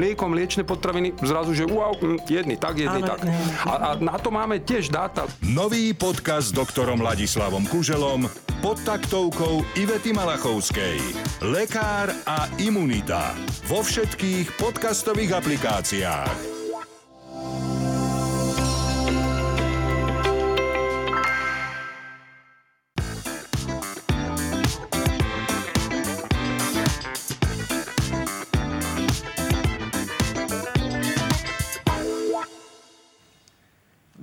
mlieko, mliečne potraviny, zrazu, že wow, hm, jedný tak, jedný tak. A, a na to máme tiež dáta. Nový podcast s doktorom Ladislavom Kuželom pod taktovkou Ivety Malachovskej. Lekár a imunita. Vo všetkých podcastových aplikáciách.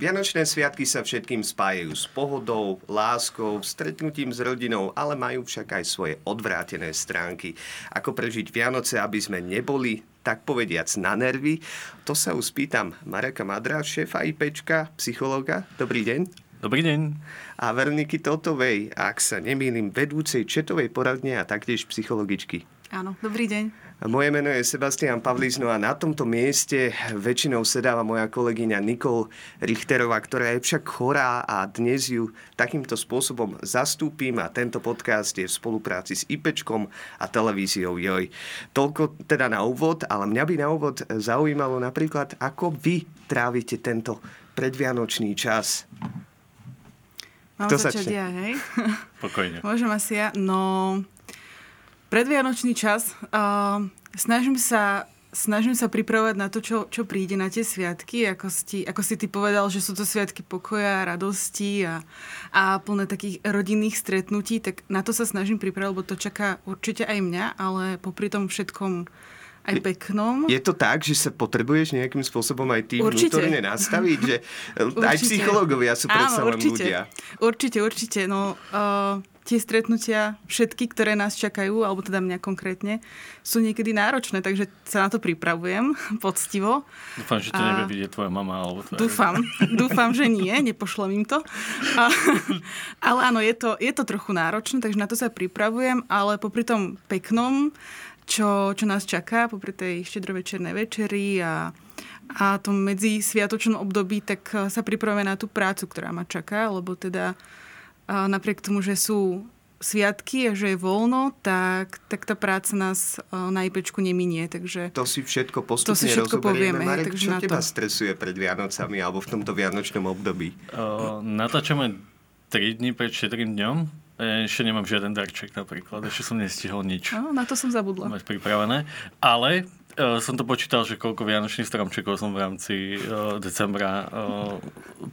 Vianočné sviatky sa všetkým spájajú s pohodou, láskou, stretnutím s rodinou, ale majú však aj svoje odvrátené stránky. Ako prežiť Vianoce, aby sme neboli, tak povediac, na nervy? To sa už spýtam Mareka Madra, šéfa IPčka, psychologa. Dobrý deň. Dobrý deň. A Veroniky Totovej, ak sa nemýlim, vedúcej četovej poradne a taktiež psychologičky. Áno, dobrý deň. Moje meno je Sebastian Pavlizno a na tomto mieste väčšinou sedáva moja kolegyňa Nikol Richterová, ktorá je však chorá a dnes ju takýmto spôsobom zastúpim a tento podcast je v spolupráci s IPčkom a televíziou JOJ. Toľko teda na úvod, ale mňa by na úvod zaujímalo napríklad, ako vy trávite tento predvianočný čas. Mám Kto začať ja, hej? Pokojne. Môžem asi ja? No, Predvianočný čas. Uh, snažím sa snažím sa pripravovať na to, čo, čo príde na tie sviatky. Ako si, ako si ty povedal, že sú to sviatky pokoja, radosti a, a plné takých rodinných stretnutí, tak na to sa snažím pripravať, lebo to čaká určite aj mňa, ale popri tom všetkom aj peknom. Je to tak, že sa potrebuješ nejakým spôsobom aj tým určite. vnútorne nastaviť? Že aj psychológovia sú predsa len ľudia. Určite, určite. No, uh, tie stretnutia, všetky, ktoré nás čakajú, alebo teda mňa konkrétne, sú niekedy náročné, takže sa na to pripravujem poctivo. Dúfam, že to a... nebude vidieť tvoja mama alebo tvoja... Dúfam, dúfam, že nie, nepošlem im to. A, ale áno, je to, je to trochu náročné, takže na to sa pripravujem, ale popri tom peknom, čo, čo nás čaká, popri tej štedrovečernej večeri a a tom medzi sviatočnom období, tak sa pripravujeme na tú prácu, ktorá ma čaká, lebo teda a napriek tomu, že sú sviatky a že je voľno, tak, tak tá práca nás na IPčku neminie. Takže to si všetko postupne to si všetko povieme. Marek, takže čo na teba to... stresuje pred Vianocami alebo v tomto vianočnom období? Uh, natáčame 3 dní pred 4 dňom. Ešte nemám žiaden darček napríklad, ešte som nestihol nič. No, na to som zabudla. Mať pripravené. Ale uh, som to počítal, že koľko vianočných stromčekov som v rámci uh, decembra uh,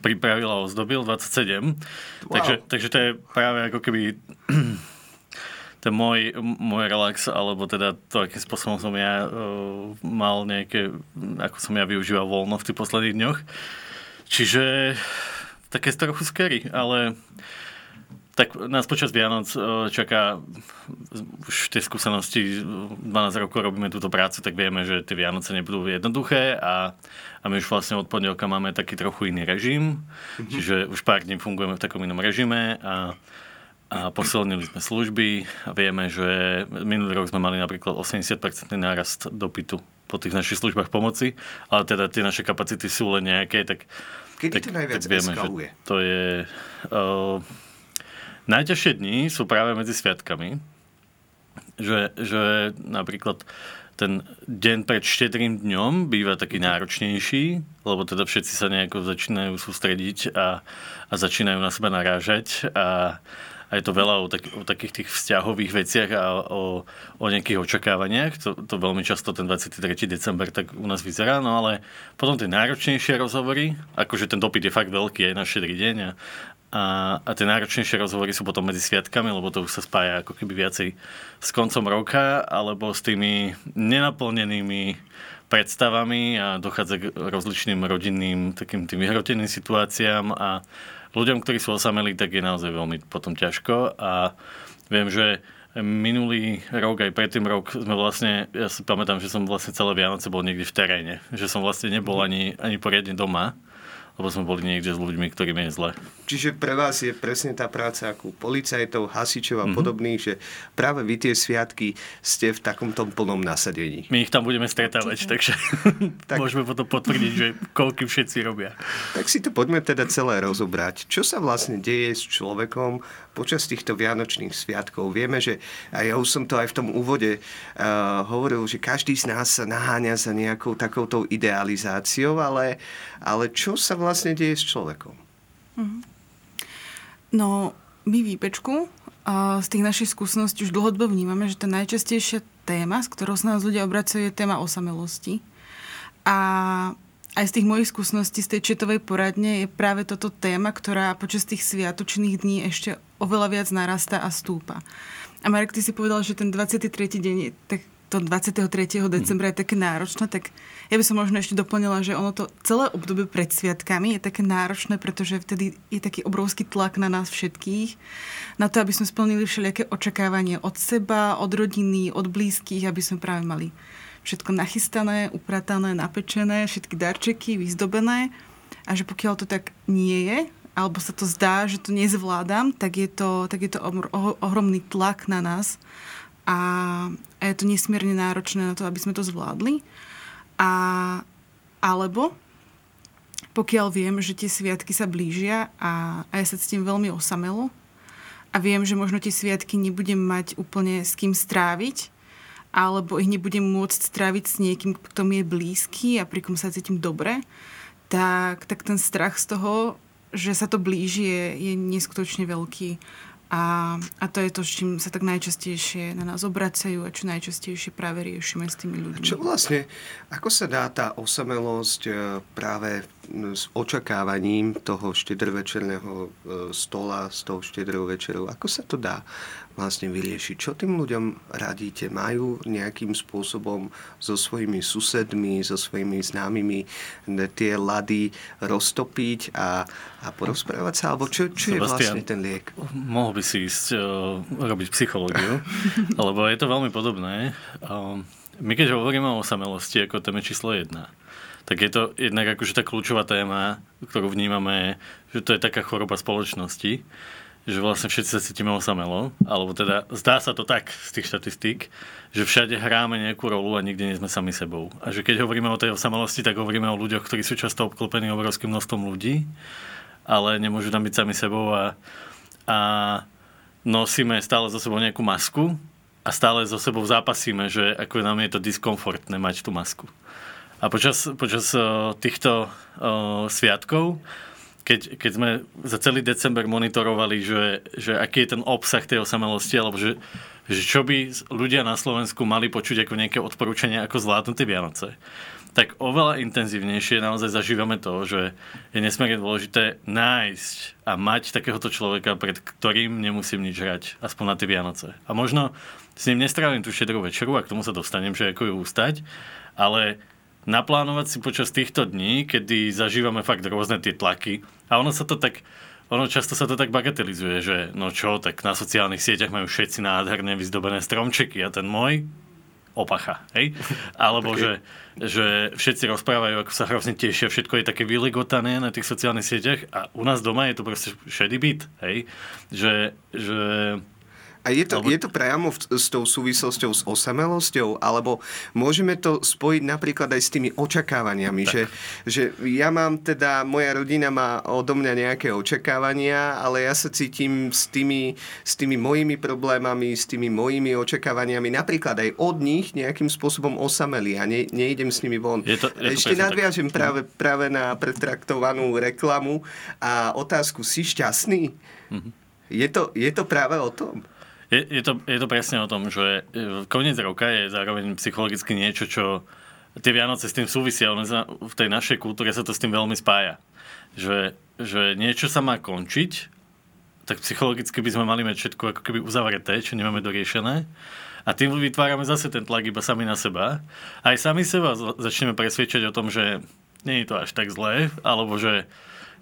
pripravil a ozdobil, 27. Wow. Takže, takže to je práve ako keby ten môj, môj relax, alebo teda to, akým spôsobom som ja uh, mal nejaké, ako som ja využíval voľno v tých posledných dňoch. Čiže také trochu scary, ale tak nás počas Vianoc e, čaká už tie skúsenosti, 12 rokov robíme túto prácu, tak vieme, že tie Vianoce nebudú jednoduché a, a my už vlastne od pondelka máme taký trochu iný režim, mm-hmm. čiže už pár dní fungujeme v takom inom režime a, a posilnili sme služby a vieme, že minulý rok sme mali napríklad 80% nárast dopytu po tých našich službách pomoci, ale teda tie naše kapacity sú len nejaké, tak Kedy tak, to najviac tak vieme, eskaluje? Že to je... Uh, Najťažšie dni sú práve medzi sviatkami, že, že napríklad ten deň pred štedrým dňom býva taký náročnejší, lebo teda všetci sa nejako začínajú sústrediť a, a začínajú na seba narážať a, a je to veľa o, tak, o takých tých vzťahových veciach a o, o nejakých očakávaniach. To, to veľmi často ten 23. december tak u nás vyzerá, no ale potom tie náročnejšie rozhovory, akože ten dopyt je fakt veľký aj na štedrý deň a, a tie náročnejšie rozhovory sú potom medzi sviatkami, lebo to už sa spája ako keby viacej s koncom roka alebo s tými nenaplnenými predstavami a dochádza k rozličným rodinným takým tým vyhroteným situáciám a ľuďom, ktorí sú osamelí, tak je naozaj veľmi potom ťažko. A viem, že minulý rok, aj predtým rok sme vlastne, ja si pamätám, že som vlastne celé Vianoce bol niekde v teréne, že som vlastne nebol ani, ani poriadne doma lebo sme boli niekde s ľuďmi, ktorým je zle. Čiže pre vás je presne tá práca ako policajtov, hasičov a mm-hmm. podobných, že práve vy tie sviatky ste v takomto plnom nasadení. My ich tam budeme stretávať, takže tak, môžeme potom potvrdiť, že koľky všetci robia. Tak si to poďme teda celé rozobrať. Čo sa vlastne deje s človekom počas týchto vianočných sviatkov. Vieme, že a ja už som to aj v tom úvode uh, hovoril, že každý z nás sa naháňa za nejakou takouto idealizáciou, ale, ale čo sa vlastne deje s človekom? Mm-hmm. No, my výpečku z tých našich skúseností už dlhodobo vnímame, že tá najčastejšia téma, s ktorou sa nás ľudia obracajú, je téma osamelosti. A aj z tých mojich skúseností z tej četovej poradne je práve toto téma, ktorá počas tých sviatočných dní ešte oveľa viac narastá a stúpa. A Marek, ty si povedal, že ten 23. deň je tak to 23. decembra je také náročné, tak ja by som možno ešte doplnila, že ono to celé obdobie pred sviatkami je také náročné, pretože vtedy je taký obrovský tlak na nás všetkých, na to, aby sme splnili všelijaké očakávanie od seba, od rodiny, od blízkych, aby sme práve mali všetko nachystané, upratané, napečené, všetky darčeky, vyzdobené. A že pokiaľ to tak nie je, alebo sa to zdá, že to nezvládam, tak je to, tak je to ohromný tlak na nás a, a je to nesmierne náročné na to, aby sme to zvládli. A, alebo pokiaľ viem, že tie sviatky sa blížia a, a ja sa cítim veľmi osamelo a viem, že možno tie sviatky nebudem mať úplne s kým stráviť, alebo ich nebudem môcť stráviť s niekým, kto mi je blízky a pri kom sa cítim dobre, tak, tak ten strach z toho, že sa to blíži, je, je neskutočne veľký. A, a to je to, s čím sa tak najčastejšie na nás obracajú a čo najčastejšie práve riešime s tými ľuďmi. Čo vlastne, ako sa dá tá osamelosť e, práve s očakávaním toho štedrovečerného e, stola, s tou štedrou večerou, ako sa to dá vlastne vyriešiť? Čo tým ľuďom radíte? Majú nejakým spôsobom so svojimi susedmi, so svojimi známymi tie lady roztopiť a, a porozprávať sa? Alebo čo, čo je vlastne ten liek? Mohol by si ísť uh, robiť psychológiu, lebo je to veľmi podobné. Uh, my keď hovoríme o osamelosti ako téme číslo jedna, tak je to jednak akože tá kľúčová téma, ktorú vnímame, že to je taká choroba spoločnosti, že vlastne všetci sa cítime osamelo, alebo teda zdá sa to tak z tých štatistík, že všade hráme nejakú rolu a nikde nie sme sami sebou. A že keď hovoríme o tej osamelosti, tak hovoríme o ľuďoch, ktorí sú často obklopení obrovským množstvom ľudí, ale nemôžu tam byť sami sebou a, a nosíme stále so sebou nejakú masku a stále so sebou zápasíme, že ako nám je to diskomfortné mať tú masku. A počas, počas uh, týchto uh, sviatkov keď, keď sme za celý december monitorovali, že, že aký je ten obsah tej osamelosti, alebo že, že čo by ľudia na Slovensku mali počuť ako nejaké odporúčanie, ako zvládnuť tie Vianoce, tak oveľa intenzívnejšie naozaj zažívame to, že je nesmierne dôležité nájsť a mať takéhoto človeka, pred ktorým nemusím nič hrať, aspoň na tie Vianoce. A možno s ním nestrávim tú šedrú večeru a k tomu sa dostanem, že ako ju ústať, ale naplánovať si počas týchto dní, kedy zažívame fakt rôzne tie tlaky. A ono sa to tak, ono často sa to tak bagatelizuje, že no čo, tak na sociálnych sieťach majú všetci nádherne vyzdobené stromčeky a ten môj opacha, hej? Alebo že, že všetci rozprávajú, ako sa hrozne tešia, všetko je také vyligotané na tých sociálnych sieťach a u nás doma je to proste šedý byt, hej? Že, že a je to, je to priamo v, s tou súvislosťou s osamelosťou? Alebo môžeme to spojiť napríklad aj s tými očakávaniami? Že, že ja mám teda, moja rodina má odo mňa nejaké očakávania, ale ja sa cítim s tými, s tými mojimi problémami, s tými mojimi očakávaniami, napríklad aj od nich nejakým spôsobom osamelý a ne, nejdem s nimi von. Je to, je to Ešte nadviažem práve, práve na pretraktovanú reklamu a otázku, si šťastný? Mm-hmm. Je to, je to práve o tom? Je, je, to, je to presne o tom, že e, koniec roka je zároveň psychologicky niečo, čo tie Vianoce s tým súvisia. V tej našej kultúre sa to s tým veľmi spája. Že, že niečo sa má končiť, tak psychologicky by sme mali mať všetko ako keby uzavreté, čo nemáme doriešené. A tým vytvárame zase ten tlak iba sami na seba. Aj sami seba začneme presvedčať o tom, že nie je to až tak zlé, alebo že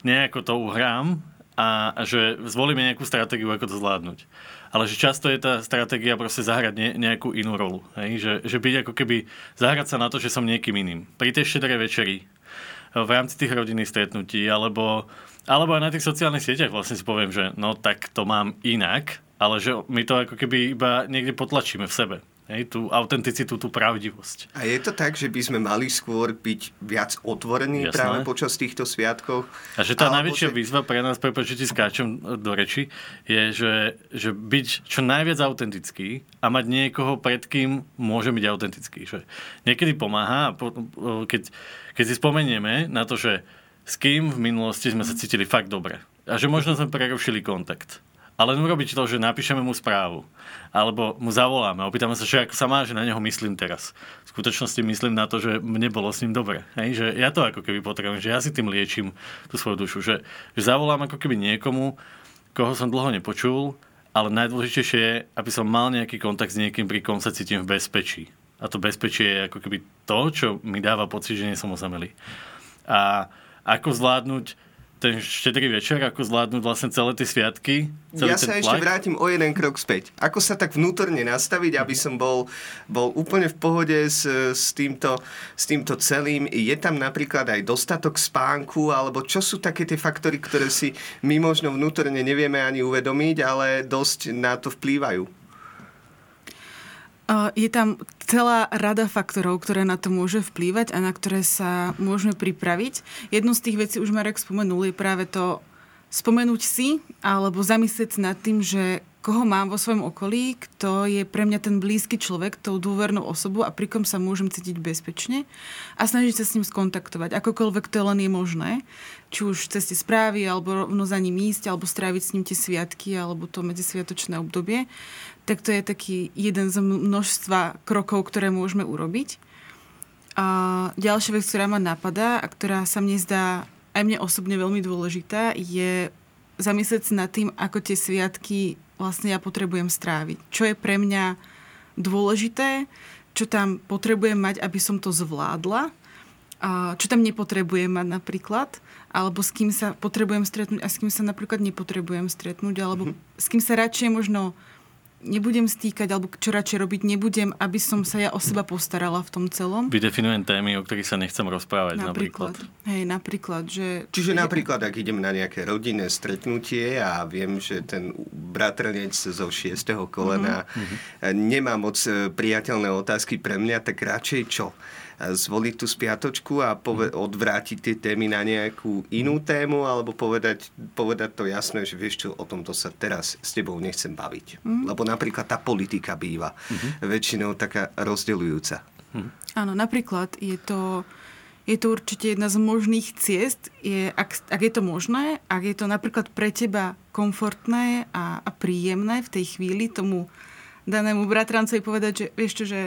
nejako to uhrám a že zvolíme nejakú stratégiu, ako to zvládnuť ale že často je tá stratégia proste zahrať ne, nejakú inú rolu. Hej? Že, že byť ako keby, zahrať sa na to, že som niekým iným. Pri tej štedrej večeri, v rámci tých rodinných stretnutí, alebo, alebo aj na tých sociálnych sieťach vlastne si poviem, že no tak to mám inak, ale že my to ako keby iba niekde potlačíme v sebe. Hej, tú autenticitu, tú pravdivosť. A je to tak, že by sme mali skôr byť viac otvorení Jasné. práve počas týchto sviatkov? A že tá Alebo najväčšia že- výzva pre nás, prepáč, že ti skáčem do reči, je, že, že byť čo najviac autentický a mať niekoho, pred kým môže byť autentický. Že niekedy pomáha, po- keď, keď si spomenieme na to, že s kým v minulosti sme sa cítili fakt dobre. A že možno sme prerušili kontakt. Ale len urobiť to, že napíšeme mu správu. Alebo mu zavoláme, opýtame sa, že ako sa má, že na neho myslím teraz. V skutočnosti myslím na to, že mne bolo s ním dobre. Hej? Že ja to ako keby potrebujem, že ja si tým liečím tú svoju dušu. Že, že zavolám ako keby niekomu, koho som dlho nepočul, ale najdôležitejšie je, aby som mal nejaký kontakt s niekým, pri kom sa cítim v bezpečí. A to bezpečie je ako keby to, čo mi dáva pocit, že nie som osamelý. A ako zvládnuť ten štedrý večer, ako zvládnuť vlastne celé tie sviatky, celý Ja sa ešte tlak. vrátim o jeden krok späť. Ako sa tak vnútorne nastaviť, aby som bol, bol úplne v pohode s, s, týmto, s týmto celým? Je tam napríklad aj dostatok spánku, alebo čo sú také tie faktory, ktoré si my možno vnútorne nevieme ani uvedomiť, ale dosť na to vplývajú? Je tam celá rada faktorov, ktoré na to môže vplývať a na ktoré sa môžeme pripraviť. Jednu z tých vecí už Marek spomenul, je práve to spomenúť si alebo zamyslieť nad tým, že koho mám vo svojom okolí, kto je pre mňa ten blízky človek, tou dôvernou osobou a pri kom sa môžem cítiť bezpečne a snažiť sa s ním skontaktovať, akokoľvek to len je možné. Či už cez tie správy, alebo rovno za ním ísť, alebo stráviť s ním tie sviatky, alebo to medzisviatočné obdobie. Tak to je taký jeden z množstva krokov, ktoré môžeme urobiť. A ďalšia vec, ktorá ma napadá a ktorá sa mne zdá aj mne osobne veľmi dôležitá, je zamyslieť sa nad tým, ako tie sviatky vlastne ja potrebujem stráviť. Čo je pre mňa dôležité, čo tam potrebujem mať, aby som to zvládla, a čo tam nepotrebujem mať napríklad, alebo s kým sa potrebujem stretnúť a s kým sa napríklad nepotrebujem stretnúť, alebo s kým sa radšej možno nebudem stýkať, alebo čo radšej robiť nebudem, aby som sa ja o seba postarala v tom celom. Vydefinujem témy, o ktorých sa nechcem rozprávať napríklad. Napríklad. Hej, napríklad, že... Čiže napríklad, ak idem na nejaké rodinné stretnutie a viem, že ten bratranec zo šiestého kolena mm-hmm. nemá moc e, priateľné otázky pre mňa, tak radšej čo? Zvoliť tú spiatočku a pove- odvrátiť tie témy na nejakú inú tému alebo povedať, povedať to jasné, že vieš čo, o tomto sa teraz s tebou nechcem baviť. Mm-hmm. Lebo napríklad tá politika býva mm-hmm. väčšinou taká rozdeľujúca. Áno, napríklad je to, je to určite jedna z možných ciest, je, ak, ak je to možné, ak je to napríklad pre teba komfortné a, a príjemné v tej chvíli tomu danému bratrancovi povedať, že vieš čo, že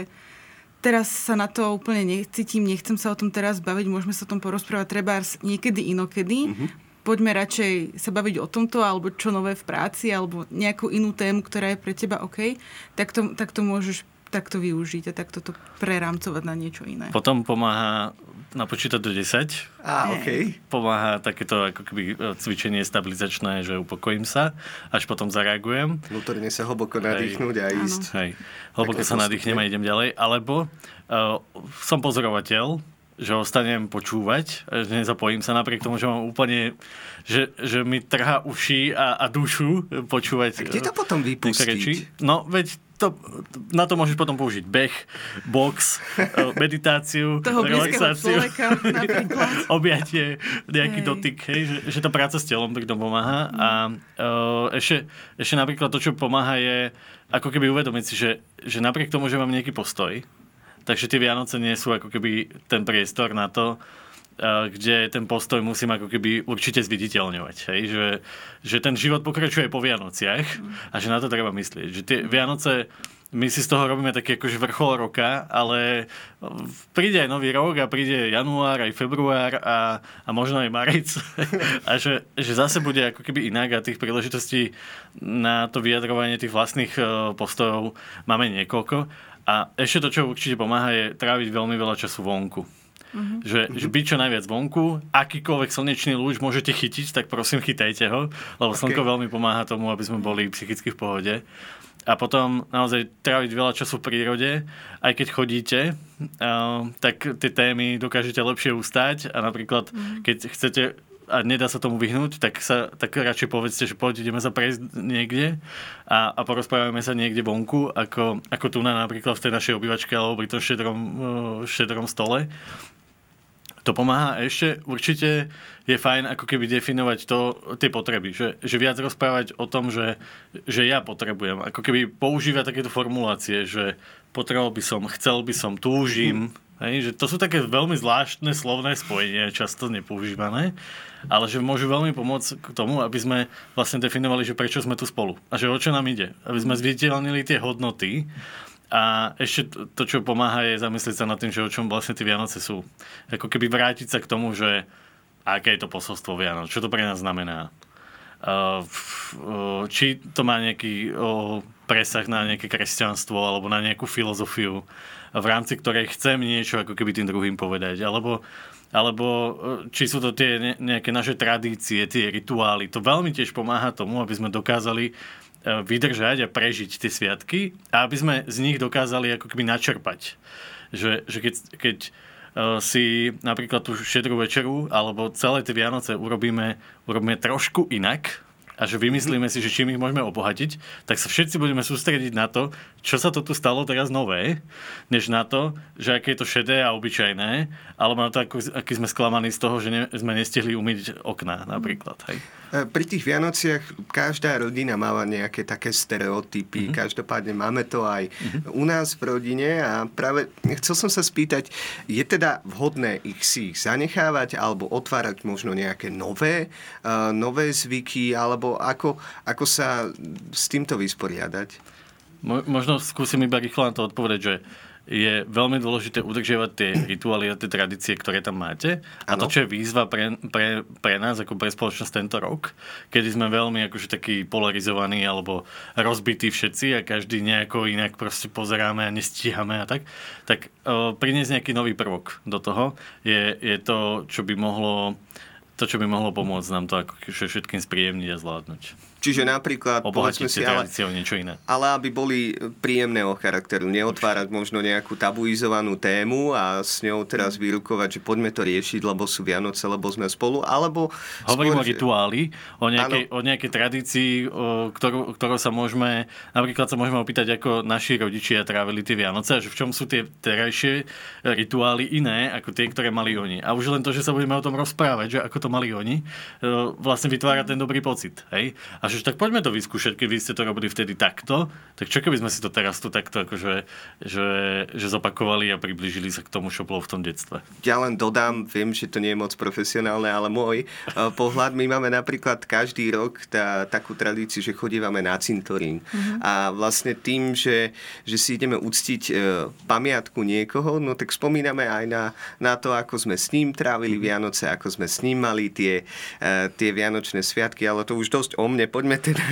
teraz sa na to úplne necítim, nechcem sa o tom teraz baviť, môžeme sa o tom porozprávať treba niekedy inokedy. Mm-hmm. Poďme radšej sa baviť o tomto, alebo čo nové v práci, alebo nejakú inú tému, ktorá je pre teba OK, tak to, tak to môžeš takto využiť a takto to prerámcovať na niečo iné. Potom pomáha napočítať do 10. Á, OK. Pomáha takéto ako keby e, cvičenie stabilizačné, že upokojím sa, až potom zareagujem. Vnútorne sa hlboko nadýchnuť a ísť. Hej. Hlboko sa nadýchnem a idem ďalej. Alebo uh, som pozorovateľ, že ostanem počúvať, že nezapojím sa napriek tomu, že mám úplne, že, že mi trhá uši a, a dušu počúvať. A kde to potom vypustiť? reči. No, veď to, na to môžeš potom použiť beh, box, eh, meditáciu, Toho relaxáciu, objatie, nejaký Hej. dotyk, hej, že, že tá práca s telom pri tom pomáha. A uh, ešte, ešte napríklad to, čo pomáha, je ako keby uvedomiť si, že, že napriek tomu, že mám nejaký postoj, takže tie Vianoce nie sú ako keby ten priestor na to, kde ten postoj musím ako keby určite zviditeľňovať. Hej? Že, že ten život pokračuje po Vianociach a že na to treba myslieť. Že tie Vianoce my si z toho robíme taký akože vrchol roka, ale príde aj nový rok a príde január, aj február a, a možno aj marec. a že, že zase bude ako keby inak a tých príležitostí na to vyjadrovanie tých vlastných eh, postojov máme niekoľko. A ešte to, čo určite pomáha, je tráviť veľmi veľa času vonku. Mm-hmm. Že, že byť čo najviac vonku, akýkoľvek slnečný lúč môžete chytiť, tak prosím chytajte ho, lebo okay. slnko veľmi pomáha tomu, aby sme boli psychicky v pohode. A potom naozaj tráviť veľa času v prírode, aj keď chodíte, uh, tak tie témy dokážete lepšie ustať a napríklad, mm. keď chcete a nedá sa tomu vyhnúť, tak sa tak radšej povedzte, že poďte, ideme sa prejsť niekde a, a porozprávame sa niekde vonku, ako, ako tu na napríklad v tej našej obývačke alebo pri tom šedrom, šedrom stole to pomáha. Ešte určite je fajn ako keby definovať to, tie potreby. Že, že viac rozprávať o tom, že, že ja potrebujem. Ako keby používať takéto formulácie, že potreboval by som, chcel by som, túžim. Mm. Hej, že to sú také veľmi zvláštne slovné spojenia, často nepoužívané, ale že môžu veľmi pomôcť k tomu, aby sme vlastne definovali, že prečo sme tu spolu a že o čo nám ide. Aby sme zviditeľnili tie hodnoty a ešte to, čo pomáha, je zamyslieť sa nad tým, že o čom vlastne tie Vianoce sú. Ako keby vrátiť sa k tomu, že aké je to posolstvo Vianoc, čo to pre nás znamená. Či to má nejaký presah na nejaké kresťanstvo alebo na nejakú filozofiu, v rámci ktorej chcem niečo ako keby tým druhým povedať. Alebo, alebo či sú to tie nejaké naše tradície, tie rituály. To veľmi tiež pomáha tomu, aby sme dokázali E, vydržať a prežiť tie sviatky a aby sme z nich dokázali ako keby načerpať. Že, že keď, keď e, si napríklad tú šedrú večeru alebo celé tie Vianoce urobíme, urobíme trošku inak, a že vymyslíme si, že čím ich môžeme obohatiť, tak sa všetci budeme sústrediť na to, čo sa to tu stalo teraz nové, než na to, že aké je to šedé a obyčajné, alebo na to, aký sme sklamaní z toho, že ne, sme nestihli umyť okná napríklad. Hej. E, pri tých Vianociach každá rodina máva nejaké také stereotypy. Mm-hmm. Každopádne máme to aj mm-hmm. u nás v rodine a práve chcel som sa spýtať, je teda vhodné ich si ich zanechávať alebo otvárať možno nejaké nové, uh, nové zvyky alebo ako, ako sa s týmto vysporiadať? Mo, možno skúsim iba rýchlo na to odpovedať, že je veľmi dôležité udržiavať tie rituály a tie tradície, ktoré tam máte. A ano. to, čo je výzva pre, pre, pre nás, ako pre spoločnosť tento rok, kedy sme veľmi akože takí polarizovaní alebo rozbití všetci a každý nejako inak proste pozeráme a nestíhame a tak, tak uh, priniesť nejaký nový prvok do toho je, je to, čo by mohlo to, čo by mohlo pomôcť nám to ako všetkým spríjemniť a zvládnuť. Čiže napríklad, povedzme si, ale, niečo iné. ale aby boli príjemného charakteru, neotvárať možno nejakú tabuizovanú tému a s ňou teraz vyrukovať, že poďme to riešiť, lebo sú Vianoce, lebo sme spolu, alebo... Hovorím skôr, o rituáli, o nejakej, o nejakej tradícii, o ktorú, ktorou sa môžeme, napríklad sa môžeme opýtať, ako naši rodičia trávili tie Vianoce a že v čom sú tie terajšie rituály iné, ako tie, ktoré mali oni. A už len to, že sa budeme o tom rozprávať, že ako to mali oni, e, vlastne vytvára ten dobrý pocit. Hej? A že tak poďme to vyskúšať, keď vy ste to robili vtedy takto, tak čo keby sme si to teraz tu takto akože, že, že zopakovali a priblížili sa k tomu, čo bolo v tom detstve. Ja len dodám, viem, že to nie je moc profesionálne, ale môj uh, pohľad, my máme napríklad každý rok tá, takú tradíciu, že chodívame na cintorín. Mm-hmm. A vlastne tým, že, že si ideme uctiť uh, pamiatku niekoho, no tak spomíname aj na, na to, ako sme s ním trávili mm-hmm. Vianoce, ako sme s ním mali tie, uh, tie Vianočné sviatky, ale to už dosť o mne. Poďme teda,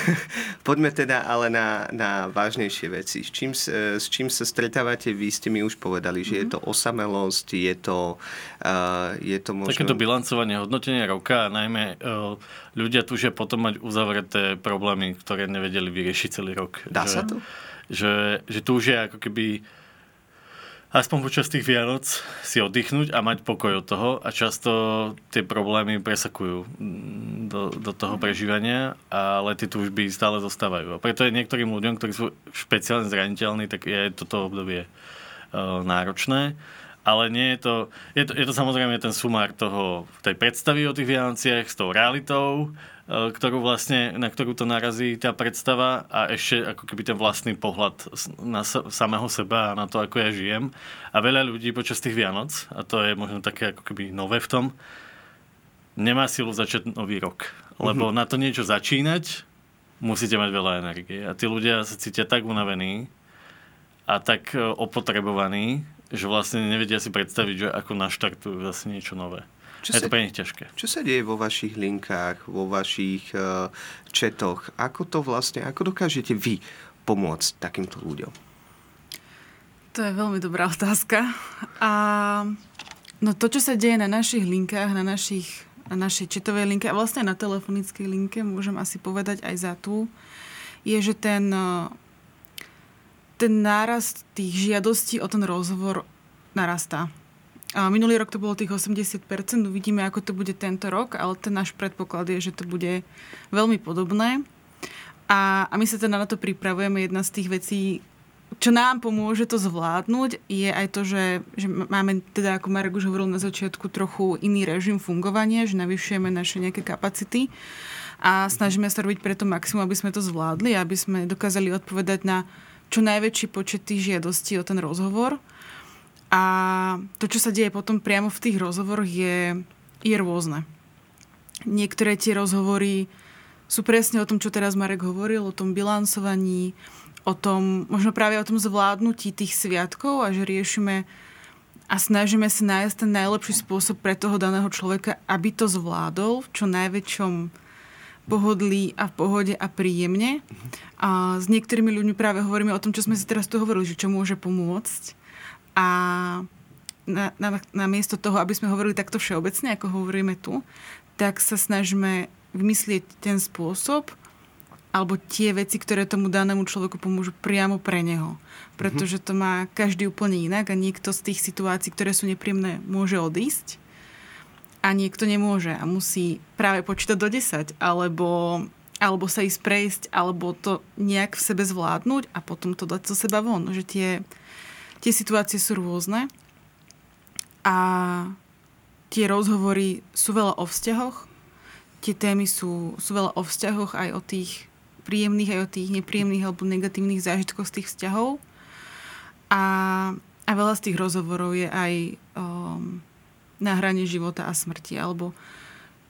poďme teda ale na, na vážnejšie veci. S čím, s čím sa stretávate? Vy ste mi už povedali, že mm-hmm. je to mhm. osamelosť, je to, uh, je to možno... Takéto bilancovanie, hodnotenie roka najmä uh, ľudia tužia potom mať uzavreté problémy, ktoré nevedeli vyriešiť celý rok. Dá že, sa to? Že, že túžia ako keby aspoň počas tých Vianoc si oddychnúť a mať pokoj od toho a často tie problémy presakujú do, do toho prežívania, ale tie túžby stále zostávajú. A preto je niektorým ľuďom, ktorí sú špeciálne zraniteľní, tak je toto obdobie uh, náročné. Ale nie je to, je to, je to samozrejme ten sumár toho, tej predstavy o tých Vianociach s tou realitou ktorú vlastne, na ktorú to narazí tá predstava a ešte ako keby ten vlastný pohľad na samého seba a na to, ako ja žijem. A veľa ľudí počas tých Vianoc, a to je možno také ako keby nové v tom, nemá silu začať nový rok. Lebo mm-hmm. na to niečo začínať, musíte mať veľa energie. A tí ľudia sa cítia tak unavení a tak e, opotrebovaní, že vlastne nevedia si predstaviť, že ako naštartujú zase niečo nové. Čo je sa, to pre nich ťažké. Čo sa deje vo vašich linkách, vo vašich uh, četoch? Ako to vlastne, ako dokážete vy pomôcť takýmto ľuďom? To je veľmi dobrá otázka. A no to, čo sa deje na našich linkách, na, našich, na našej četovej linke a vlastne na telefonickej linke, môžem asi povedať aj za tú, je, že ten, eh, ten nárast tých žiadostí o ten rozhovor narastá. Minulý rok to bolo tých 80%, uvidíme, ako to bude tento rok, ale ten náš predpoklad je, že to bude veľmi podobné. A, a my sa teda na to pripravujeme. Jedna z tých vecí, čo nám pomôže to zvládnuť, je aj to, že, že máme, teda ako Marek už hovoril na začiatku, trochu iný režim fungovania, že navyšujeme naše nejaké kapacity a snažíme sa robiť preto maximum, aby sme to zvládli, aby sme dokázali odpovedať na čo najväčší počet tých žiadostí o ten rozhovor. A to, čo sa deje potom priamo v tých rozhovoroch, je, je rôzne. Niektoré tie rozhovory sú presne o tom, čo teraz Marek hovoril, o tom bilancovaní, o tom, možno práve o tom zvládnutí tých sviatkov a že riešime a snažíme sa nájsť ten najlepší spôsob pre toho daného človeka, aby to zvládol v čo najväčšom pohodlí a v pohode a príjemne. A s niektorými ľuďmi práve hovoríme o tom, čo sme si teraz tu hovorili, že čo môže pomôcť a na, na, na miesto toho, aby sme hovorili takto všeobecne, ako hovoríme tu, tak sa snažíme vymyslieť ten spôsob, alebo tie veci, ktoré tomu danému človeku pomôžu priamo pre neho. Pretože to má každý úplne inak a niekto z tých situácií, ktoré sú nepríjemné, môže odísť a niekto nemôže a musí práve počítať do 10 alebo, alebo sa ísť prejsť alebo to nejak v sebe zvládnuť a potom to dať zo seba von. Že tie, Tie situácie sú rôzne a tie rozhovory sú veľa o vzťahoch. Tie témy sú, sú veľa o vzťahoch, aj o tých príjemných, aj o tých nepríjemných alebo negatívnych zážitkoch z tých vzťahov. A, a veľa z tých rozhovorov je aj um, na hrane života a smrti. Alebo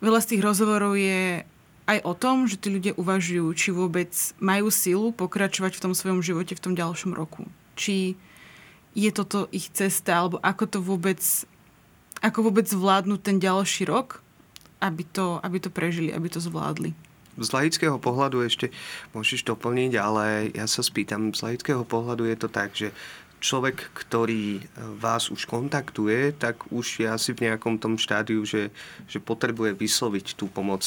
veľa z tých rozhovorov je aj o tom, že tí ľudia uvažujú, či vôbec majú silu pokračovať v tom svojom živote v tom ďalšom roku. Či je toto ich cesta, alebo ako to vôbec, ako vôbec zvládnuť ten ďalší rok, aby to, aby to prežili, aby to zvládli. Z laického pohľadu ešte môžeš doplniť, ale ja sa spýtam, z laického pohľadu je to tak, že človek, ktorý vás už kontaktuje, tak už je asi v nejakom tom štádiu, že, že potrebuje vysloviť tú pomoc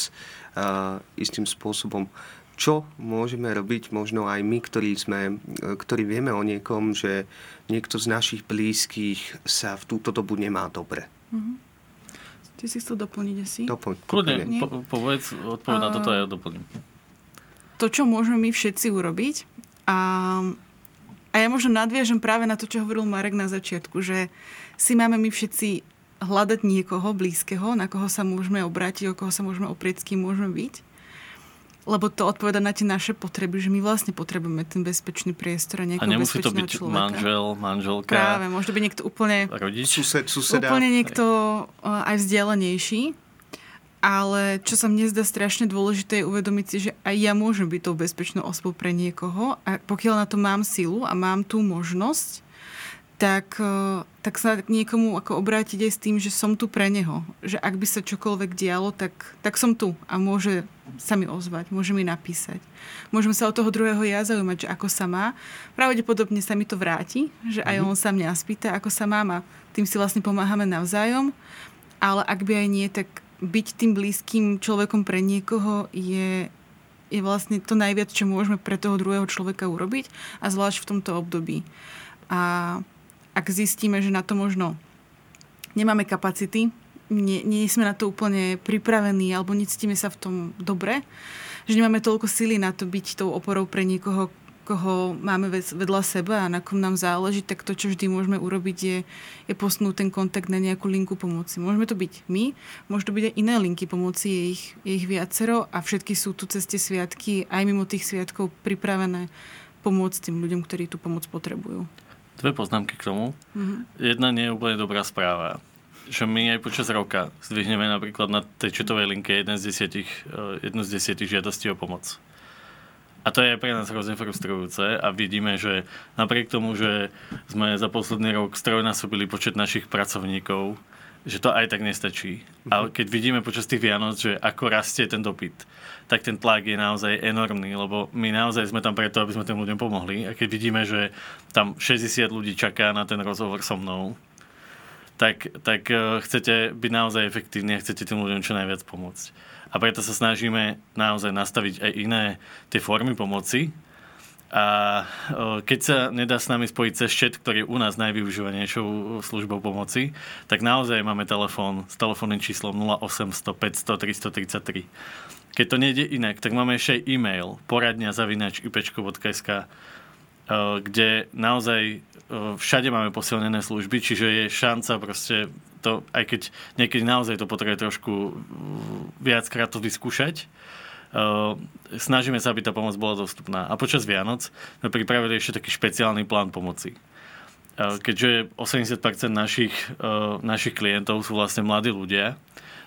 uh, istým spôsobom čo môžeme robiť možno aj my, ktorí, sme, ktorí vieme o niekom, že niekto z našich blízkych sa v túto dobu nemá dobre. Mm-hmm. Ty si chcel doplniť asi? Doplň. Kľudne, po, povedz, odpoveď na toto a ja doplním. To, čo môžeme my všetci urobiť a, a ja možno nadviežem práve na to, čo hovoril Marek na začiatku, že si máme my všetci hľadať niekoho blízkeho, na koho sa môžeme obrátiť, o koho sa môžeme oprieť, s kým môžeme byť lebo to odpoveda na tie naše potreby, že my vlastne potrebujeme ten bezpečný priestor a nejakého A nemusí to byť človeka. manžel, manželka. Práve, môže byť niekto úplne... Rodič. Sused, suseda. Úplne niekto aj vzdialenejší. Ale čo sa mne zdá strašne dôležité je uvedomiť si, že aj ja môžem byť tou bezpečnou osobou pre niekoho a pokiaľ na to mám silu a mám tú možnosť, tak, e, tak sa k niekomu ako obrátiť aj s tým, že som tu pre neho. Že ak by sa čokoľvek dialo, tak, tak som tu a môže sa mi ozvať, môže mi napísať. Môžem sa od toho druhého ja zaujímať, že ako sa má. Pravdepodobne sa mi to vráti, že aj mhm. on sa mňa spýta, ako sa má a tým si vlastne pomáhame navzájom. Ale ak by aj nie, tak byť tým blízkym človekom pre niekoho je, je vlastne to najviac, čo môžeme pre toho druhého človeka urobiť a zvlášť v tomto období. A ak zistíme, že na to možno nemáme kapacity, nie, nie sme na to úplne pripravení alebo necítime sa v tom dobre, že nemáme toľko sily na to byť tou oporou pre niekoho, koho máme vedľa seba a na kom nám záleží, tak to, čo vždy môžeme urobiť, je, je posnúť ten kontakt na nejakú linku pomoci. Môžeme to byť my, môžu to byť aj iné linky pomoci, je ich, je ich viacero a všetky sú tu cez tie sviatky, aj mimo tých sviatkov pripravené pomôcť tým ľuďom, ktorí tú pomoc potrebujú. Dve poznámky k tomu. Mm-hmm. Jedna nie je úplne dobrá správa. Že my aj počas roka zdvihneme napríklad na tej četovej linke jeden z desiatich, eh, jednu z desiatich žiadostí o pomoc. A to je pre nás hrozne frustrujúce a vidíme, že napriek tomu, že sme za posledný rok strojnásobili počet našich pracovníkov, že to aj tak nestačí. Ale keď vidíme počas tých Vianoc, že ako rastie ten dopyt, tak ten tlak je naozaj enormný, lebo my naozaj sme tam preto, aby sme tým ľuďom pomohli. A keď vidíme, že tam 60 ľudí čaká na ten rozhovor so mnou, tak, tak eh, chcete byť naozaj efektívni a chcete tým ľuďom čo najviac pomôcť. A preto sa snažíme naozaj nastaviť aj iné tie formy pomoci, A keď sa nedá s nami spojiť cez chat, ktorý je u nás najvyužívanejšou službou pomoci, tak naozaj máme telefón s telefónnym číslom 0800 500 333. Keď to nejde inak, tak máme ešte e-mail poradňa zavinač ipečko.sk kde naozaj všade máme posilnené služby, čiže je šanca proste to, aj keď niekedy naozaj to potrebuje trošku viackrát to vyskúšať, snažíme sa, aby tá pomoc bola dostupná. A počas Vianoc sme pripravili ešte taký špeciálny plán pomoci. Keďže 80% našich, našich klientov sú vlastne mladí ľudia,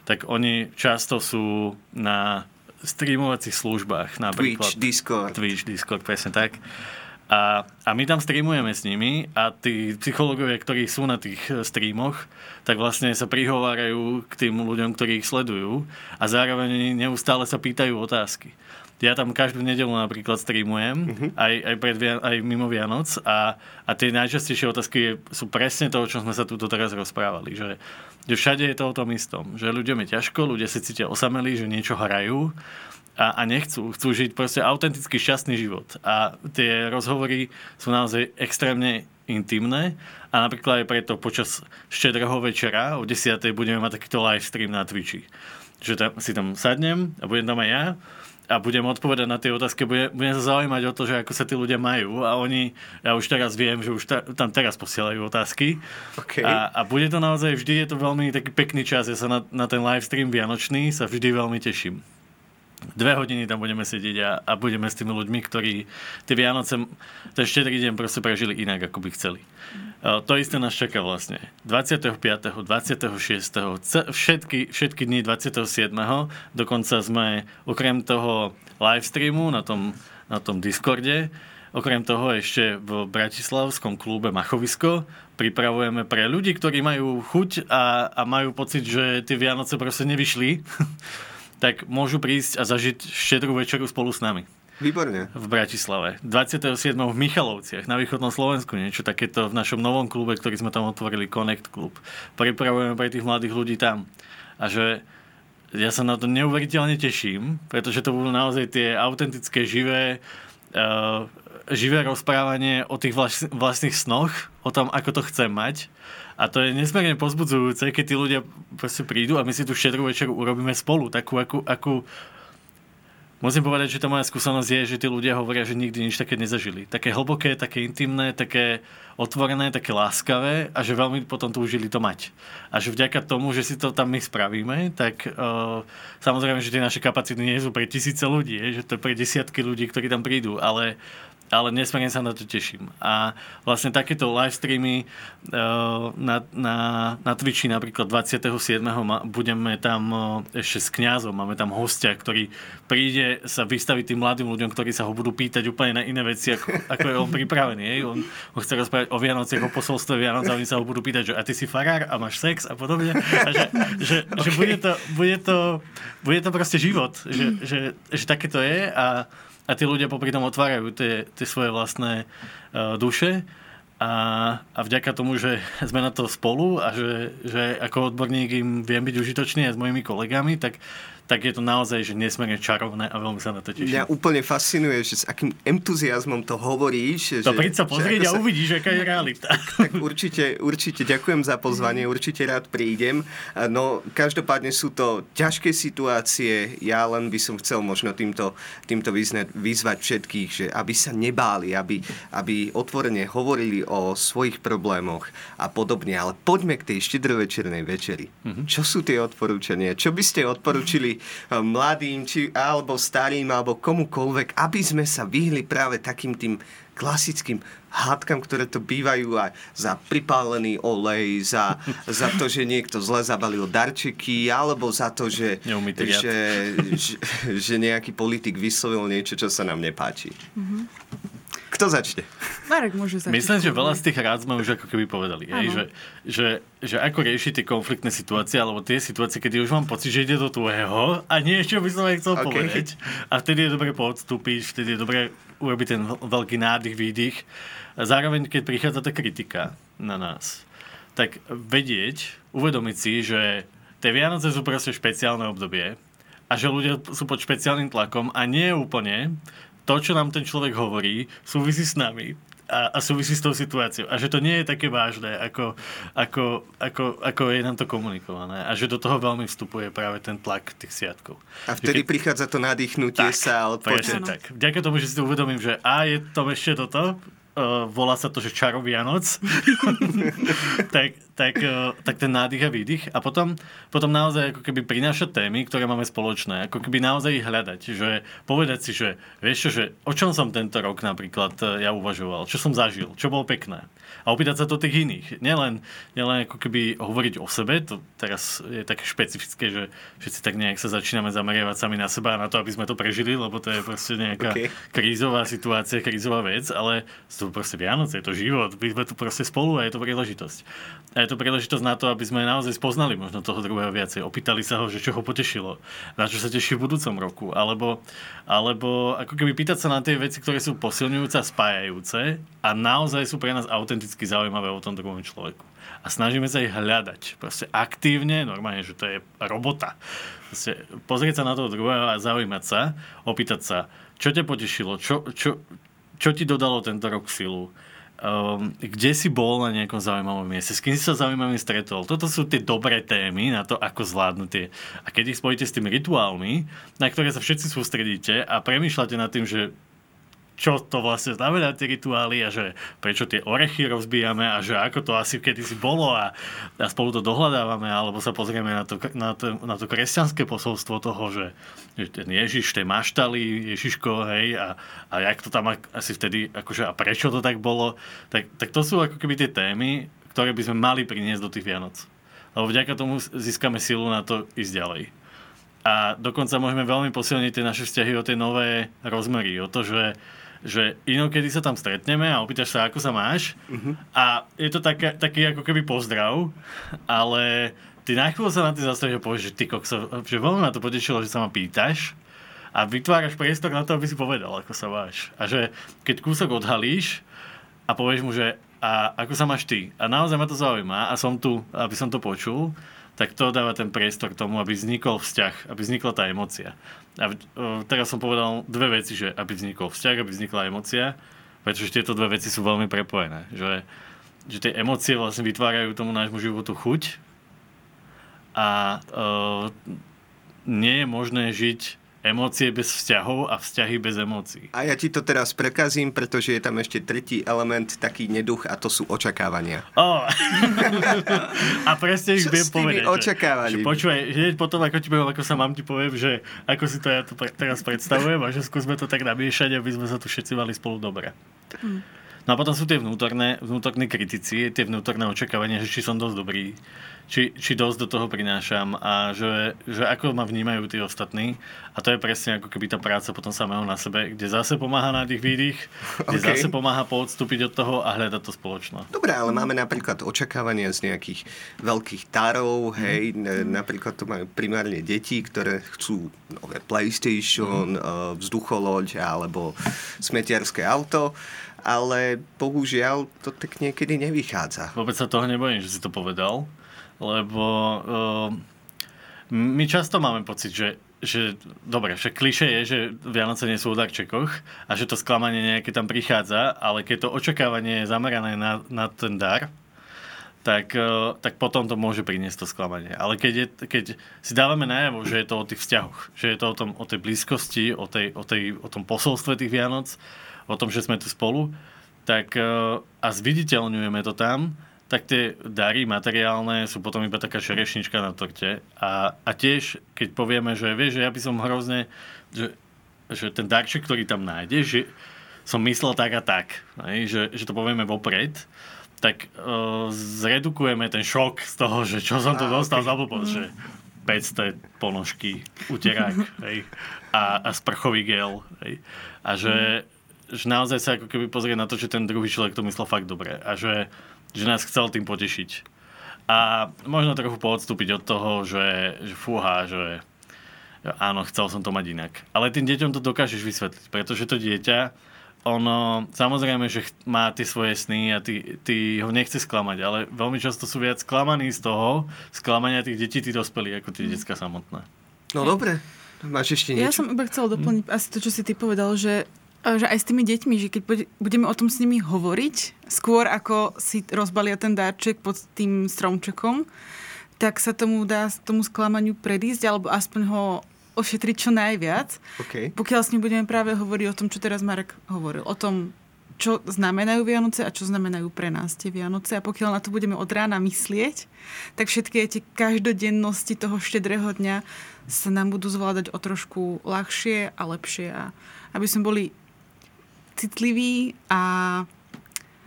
tak oni často sú na streamovacích službách. Napríklad Twitch, Discord. Twitch, Discord, presne tak. A, a my tam streamujeme s nimi a tí psychológovia, ktorí sú na tých eh, streamoch, tak vlastne sa prihovárajú k tým ľuďom, ktorí ich sledujú a zároveň neustále sa pýtajú otázky. Ja tam každú nedelu napríklad streamujem, uh-huh. aj, aj, pred, aj mimo Vianoc a, a tie najčastejšie otázky sú presne to, o čom sme sa tu teraz rozprávali. Že, že všade je to o tom istom. Že ľuďom je ťažko, ľudia si cítia osamelí, že niečo hrajú a, a nechcú. Chcú žiť proste autenticky šťastný život. A tie rozhovory sú naozaj extrémne intimné a napríklad aj preto počas štedrého večera o 10. budeme mať takýto live stream na Twitchi. Že tam, si tam sadnem a budem tam aj ja a budem odpovedať na tie otázky, budem, budem sa zaujímať o to, že ako sa tí ľudia majú a oni, ja už teraz viem, že už ta, tam teraz posielajú otázky okay. a, a bude to naozaj vždy, je to veľmi taký pekný čas, ja sa na, na ten live stream vianočný sa vždy veľmi teším dve hodiny tam budeme sedieť a, a budeme s tými ľuďmi, ktorí tie Vianoce, ten štedrý deň proste prežili inak, ako by chceli. Mm. To isté nás čaká vlastne. 25., 26., všetky, všetky dni 27. Dokonca sme okrem toho live streamu na tom, na tom Discorde, okrem toho ešte v Bratislavskom klube Machovisko pripravujeme pre ľudí, ktorí majú chuť a, a majú pocit, že tie Vianoce proste nevyšli tak môžu prísť a zažiť štedrú večeru spolu s nami. Výborne. V Bratislave. 27. v Michalovciach na východnom Slovensku. Niečo takéto v našom novom klube, ktorý sme tam otvorili, Connect Club. Pripravujeme pre tých mladých ľudí tam. A že ja sa na to neuveriteľne teším, pretože to budú naozaj tie autentické, živé, uh, živé rozprávanie o tých vlastných snoch, o tom, ako to chcem mať a to je nesmierne pozbudzujúce, keď tí ľudia proste prídu a my si tú štedrú večeru urobíme spolu, takú, akú, akú Musím povedať, že tá moja skúsenosť je, že tí ľudia hovoria, že nikdy nič také nezažili. Také hlboké, také intimné, také otvorené, také láskavé a že veľmi potom túžili to mať. A že vďaka tomu, že si to tam my spravíme, tak uh, samozrejme, že tie naše kapacity nie sú pre tisíce ľudí, že to je pre desiatky ľudí, ktorí tam prídu, ale ale nesmierne sa na to teším. A vlastne takéto live streamy uh, na, na, na Twitchi napríklad 27. budeme tam uh, ešte s kňazom, máme tam hostia, ktorý príde sa vystaviť tým mladým ľuďom, ktorí sa ho budú pýtať úplne na iné veci, ako, ako je on pripravený. Je? On, on chce rozprávať o Vianociach, o posolstve Vianoc a oni sa ho budú pýtať, že a ty si farár a máš sex a podobne. A že, že, okay. že bude, to, bude, to, bude to proste život. Že, že, že také to je a a tí ľudia popri tom otvárajú tie, tie svoje vlastné uh, duše. A, a vďaka tomu, že sme na to spolu a že, že ako odborník im viem byť užitočný aj s mojimi kolegami, tak tak je to naozaj že nesmierne čarovné a veľmi sa na to teším. Mňa úplne fascinuje, že s akým entuziasmom to hovoríš. To príď sa pozrieť a sa... uvidíš, aká je realita. Tak určite, určite ďakujem za pozvanie, určite rád prídem. No, každopádne sú to ťažké situácie. Ja len by som chcel možno týmto, týmto vyzvať všetkých, že aby sa nebáli, aby, aby otvorene hovorili o svojich problémoch a podobne. Ale poďme k tej štedrovečernej večeri. Mm-hmm. Čo sú tie odporúčania? Čo by ste odporúčili mladým, či alebo starým, alebo komukoľvek, aby sme sa vyhli práve takým tým klasickým hádkam, ktoré to bývajú aj za pripálený olej, za, za to, že niekto zle zabalil darčeky, alebo za to, že, že, že, že nejaký politik vyslovil niečo, čo sa nám nepáči. Mm-hmm. Kto začne? Marek môže začať. Myslím, že veľa z tých rád sme už ako keby povedali. Hej, že, že, že ako riešiť tie konfliktné situácie, alebo tie situácie, kedy už mám pocit, že ide do tvojho a nie ešte by som aj chcel okay. povedať. A vtedy je dobre podstúpiť, vtedy je dobre urobiť ten veľký nádych, výdych. A zároveň, keď prichádza tá kritika na nás, tak vedieť, uvedomiť si, že tie Vianoce sú proste špeciálne obdobie a že ľudia sú pod špeciálnym tlakom a nie úplne to, čo nám ten človek hovorí, súvisí s nami a, a súvisí s tou situáciou. A že to nie je také vážne, ako, ako, ako, ako je nám to komunikované. A že do toho veľmi vstupuje práve ten tlak tých sviatkov. A vtedy keď... prichádza to nadýchnutie tak, sa od tak. Vďaka tomu, že si to uvedomím, že a je to ešte toto, uh, volá sa to, že čaro Vianoc, tak, tak, uh, tak ten nádych a výdych. A potom, potom naozaj ako keby prinášať témy, ktoré máme spoločné. Ako keby naozaj ich hľadať. Že povedať si, že vieš čo, že o čom som tento rok napríklad uh, ja uvažoval, čo som zažil, čo bolo pekné a opýtať sa to tých iných. Nielen, nielen ako keby hovoriť o sebe, to teraz je také špecifické, že všetci tak nejak sa začíname zameriavať sami na seba a na to, aby sme to prežili, lebo to je proste nejaká okay. krízová situácia, krízová vec, ale sú to proste Vianoce, je to život, my sme tu proste spolu a je to príležitosť. A je to príležitosť na to, aby sme naozaj spoznali možno toho druhého viacej, opýtali sa ho, že čo ho potešilo, na čo sa teší v budúcom roku, alebo, alebo ako keby pýtať sa na tie veci, ktoré sú posilňujúce a spájajúce a naozaj sú pre nás autenticky zaujímavé o tom druhom človeku. A snažíme sa ich hľadať. Proste aktívne, normálne, že to je robota. Proste pozrieť sa na toho druhého a zaujímať sa, opýtať sa, čo ťa potešilo, čo, čo, čo ti dodalo tento rok silu, um, kde si bol na nejakom zaujímavom mieste, s kým si sa zaujímavým stretol. Toto sú tie dobré témy na to, ako zvládnuť tie. A keď ich spojíte s tými rituálmi, na ktoré sa všetci sústredíte a premýšľate nad tým, že čo to vlastne znamená tie rituály a že prečo tie orechy rozbijame a že ako to asi kedysi bolo a, a spolu to dohľadávame alebo sa pozrieme na to, na to, na to kresťanské posolstvo toho, že, že ten Ježiš, tie maštali, Ježiško, hej, a, a jak to tam asi vtedy, akože a prečo to tak bolo, tak, tak to sú ako keby tie témy, ktoré by sme mali priniesť do tých Vianoc. Lebo vďaka tomu získame silu na to ísť ďalej. A dokonca môžeme veľmi posilniť tie naše vzťahy o tie nové rozmery, o to, že že inokedy sa tam stretneme a opýtaš sa, ako sa máš uh-huh. a je to také, taký ako keby pozdrav, ale ty na chvíľu sa na tým zastavíš a povieš, že ty kokso, že veľmi ma to potešilo, že sa ma pýtaš a vytváraš priestor na to, aby si povedal, ako sa máš. A že keď kúsok odhalíš a povieš mu, že a ako sa máš ty? A naozaj ma to zaujíma a som tu, aby som to počul, tak to dáva ten priestor k tomu, aby vznikol vzťah, aby vznikla tá emocia. A teraz som povedal dve veci, že aby vznikol vzťah, aby vznikla emocia, pretože tieto dve veci sú veľmi prepojené. Že, že tie emócie vlastne vytvárajú tomu nášmu životu chuť a uh, nie je možné žiť emócie bez vzťahov a vzťahy bez emócií. A ja ti to teraz prekazím, pretože je tam ešte tretí element, taký neduch a to sú očakávania. Oh. a presne ich viem povedať. Očakávaním? Že, že počúvaj, hneď potom, ako ti poviem, ako sa mám ti poviem, že ako si to ja to teraz predstavujem a že skúsme to tak namiešať, aby sme sa tu všetci mali spolu dobre. Mm. No a potom sú tie vnútorné, vnútorné kritici, tie vnútorné očakávania, že či som dosť dobrý, či, či dosť do toho prinášam a že, že ako ma vnímajú tí ostatní. A to je presne ako keby tá práca potom samého na sebe, kde zase pomáha na tých výdych, kde okay. zase pomáha poodstúpiť od toho a hľadať to spoločno. Dobre, ale máme napríklad očakávania z nejakých veľkých tarov, hej, mm. napríklad to majú primárne deti, ktoré chcú nové PlayStation, mm. vzducholoď alebo smetiarské auto ale bohužiaľ to tak niekedy nevychádza. Vôbec sa toho nebojím, že si to povedal, lebo uh, my často máme pocit, že že dobre, však kliše je, že Vianoce nie sú o darčekoch a že to sklamanie nejaké tam prichádza, ale keď to očakávanie je zamerané na, na ten dar, tak, uh, tak potom to môže priniesť to sklamanie. Ale keď, je, keď si dávame najavo, že je to o tých vzťahoch, že je to o, tom, o tej blízkosti, o, tej, o, tej, o tom posolstve tých Vianoc, o tom, že sme tu spolu, tak e, a zviditeľňujeme to tam, tak tie dary materiálne sú potom iba taká šerešnička na torte. A, a tiež, keď povieme, že vieš, že ja by som hrozne, že, že ten darček, ktorý tam nájdeš, že som myslel tak a tak, že, že to povieme vopred, tak uh, zredukujeme ten šok z toho, že čo som to dostal okay. za blbosť, že 500 ponožky, uterák hej, a, a sprchový gel. Hej, a že, mm že naozaj sa ako keby pozrie na to, že ten druhý človek to myslel fakt dobre a že, že nás chcel tým potešiť. A možno trochu poodstúpiť od toho, že, že fúha, že áno, chcel som to mať inak. Ale tým deťom to dokážeš vysvetliť, pretože to dieťa, ono samozrejme, že má tie svoje sny a ty, ty ho nechce sklamať, ale veľmi často sú viac sklamaní z toho, sklamania tých detí, tí dospelí, ako tie mm. detská samotné. No dobre, máš ešte niečo? Ja som iba chcela doplniť asi to, čo si ty povedal, že že aj s tými deťmi, že keď budeme o tom s nimi hovoriť, skôr ako si rozbalia ten darček pod tým stromčekom, tak sa tomu dá tomu sklamaniu predísť, alebo aspoň ho ošetriť čo najviac. Okay. Pokiaľ s ním budeme práve hovoriť o tom, čo teraz Marek hovoril. O tom, čo znamenajú Vianoce a čo znamenajú pre nás tie Vianoce. A pokiaľ na to budeme od rána myslieť, tak všetky tie každodennosti toho štedrého dňa sa nám budú zvládať o trošku ľahšie a lepšie. A aby sme boli citliví a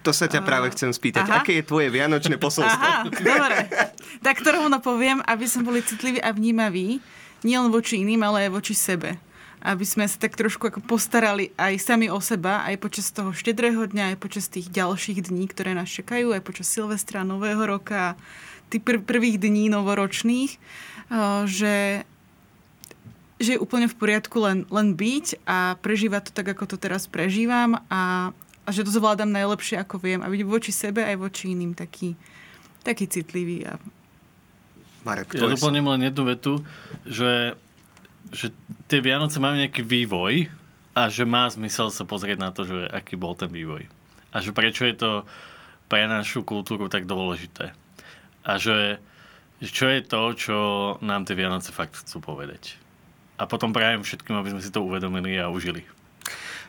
to sa ťa práve chcem spýtať. Aha. Aké je tvoje vianočné posolstvo? Aha, dobre. Tak to rovno poviem, aby sme boli citliví a vnímaví, nielen voči iným, ale aj voči sebe aby sme sa tak trošku ako postarali aj sami o seba, aj počas toho štedrého dňa, aj počas tých ďalších dní, ktoré nás čakajú, aj počas Silvestra, Nového roka, tých pr- prvých dní novoročných, že, že je úplne v poriadku len, len byť a prežívať to tak, ako to teraz prežívam a, a že to zvládam najlepšie, ako viem a byť voči sebe aj voči iným taký, taký citlivý. A... Marek, ja doplním len jednu vetu, že že tie Vianoce majú nejaký vývoj a že má zmysel sa pozrieť na to, že aký bol ten vývoj. A že prečo je to pre našu kultúru tak dôležité. A že čo je to, čo nám tie Vianoce fakt chcú povedať. A potom prajem všetkým, aby sme si to uvedomili a užili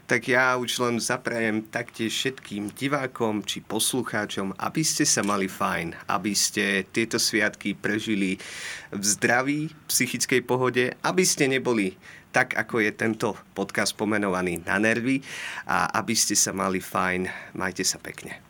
tak ja už len zaprajem taktiež všetkým divákom či poslucháčom, aby ste sa mali fajn, aby ste tieto sviatky prežili v zdraví, psychickej pohode, aby ste neboli tak, ako je tento podcast pomenovaný na nervy a aby ste sa mali fajn. Majte sa pekne.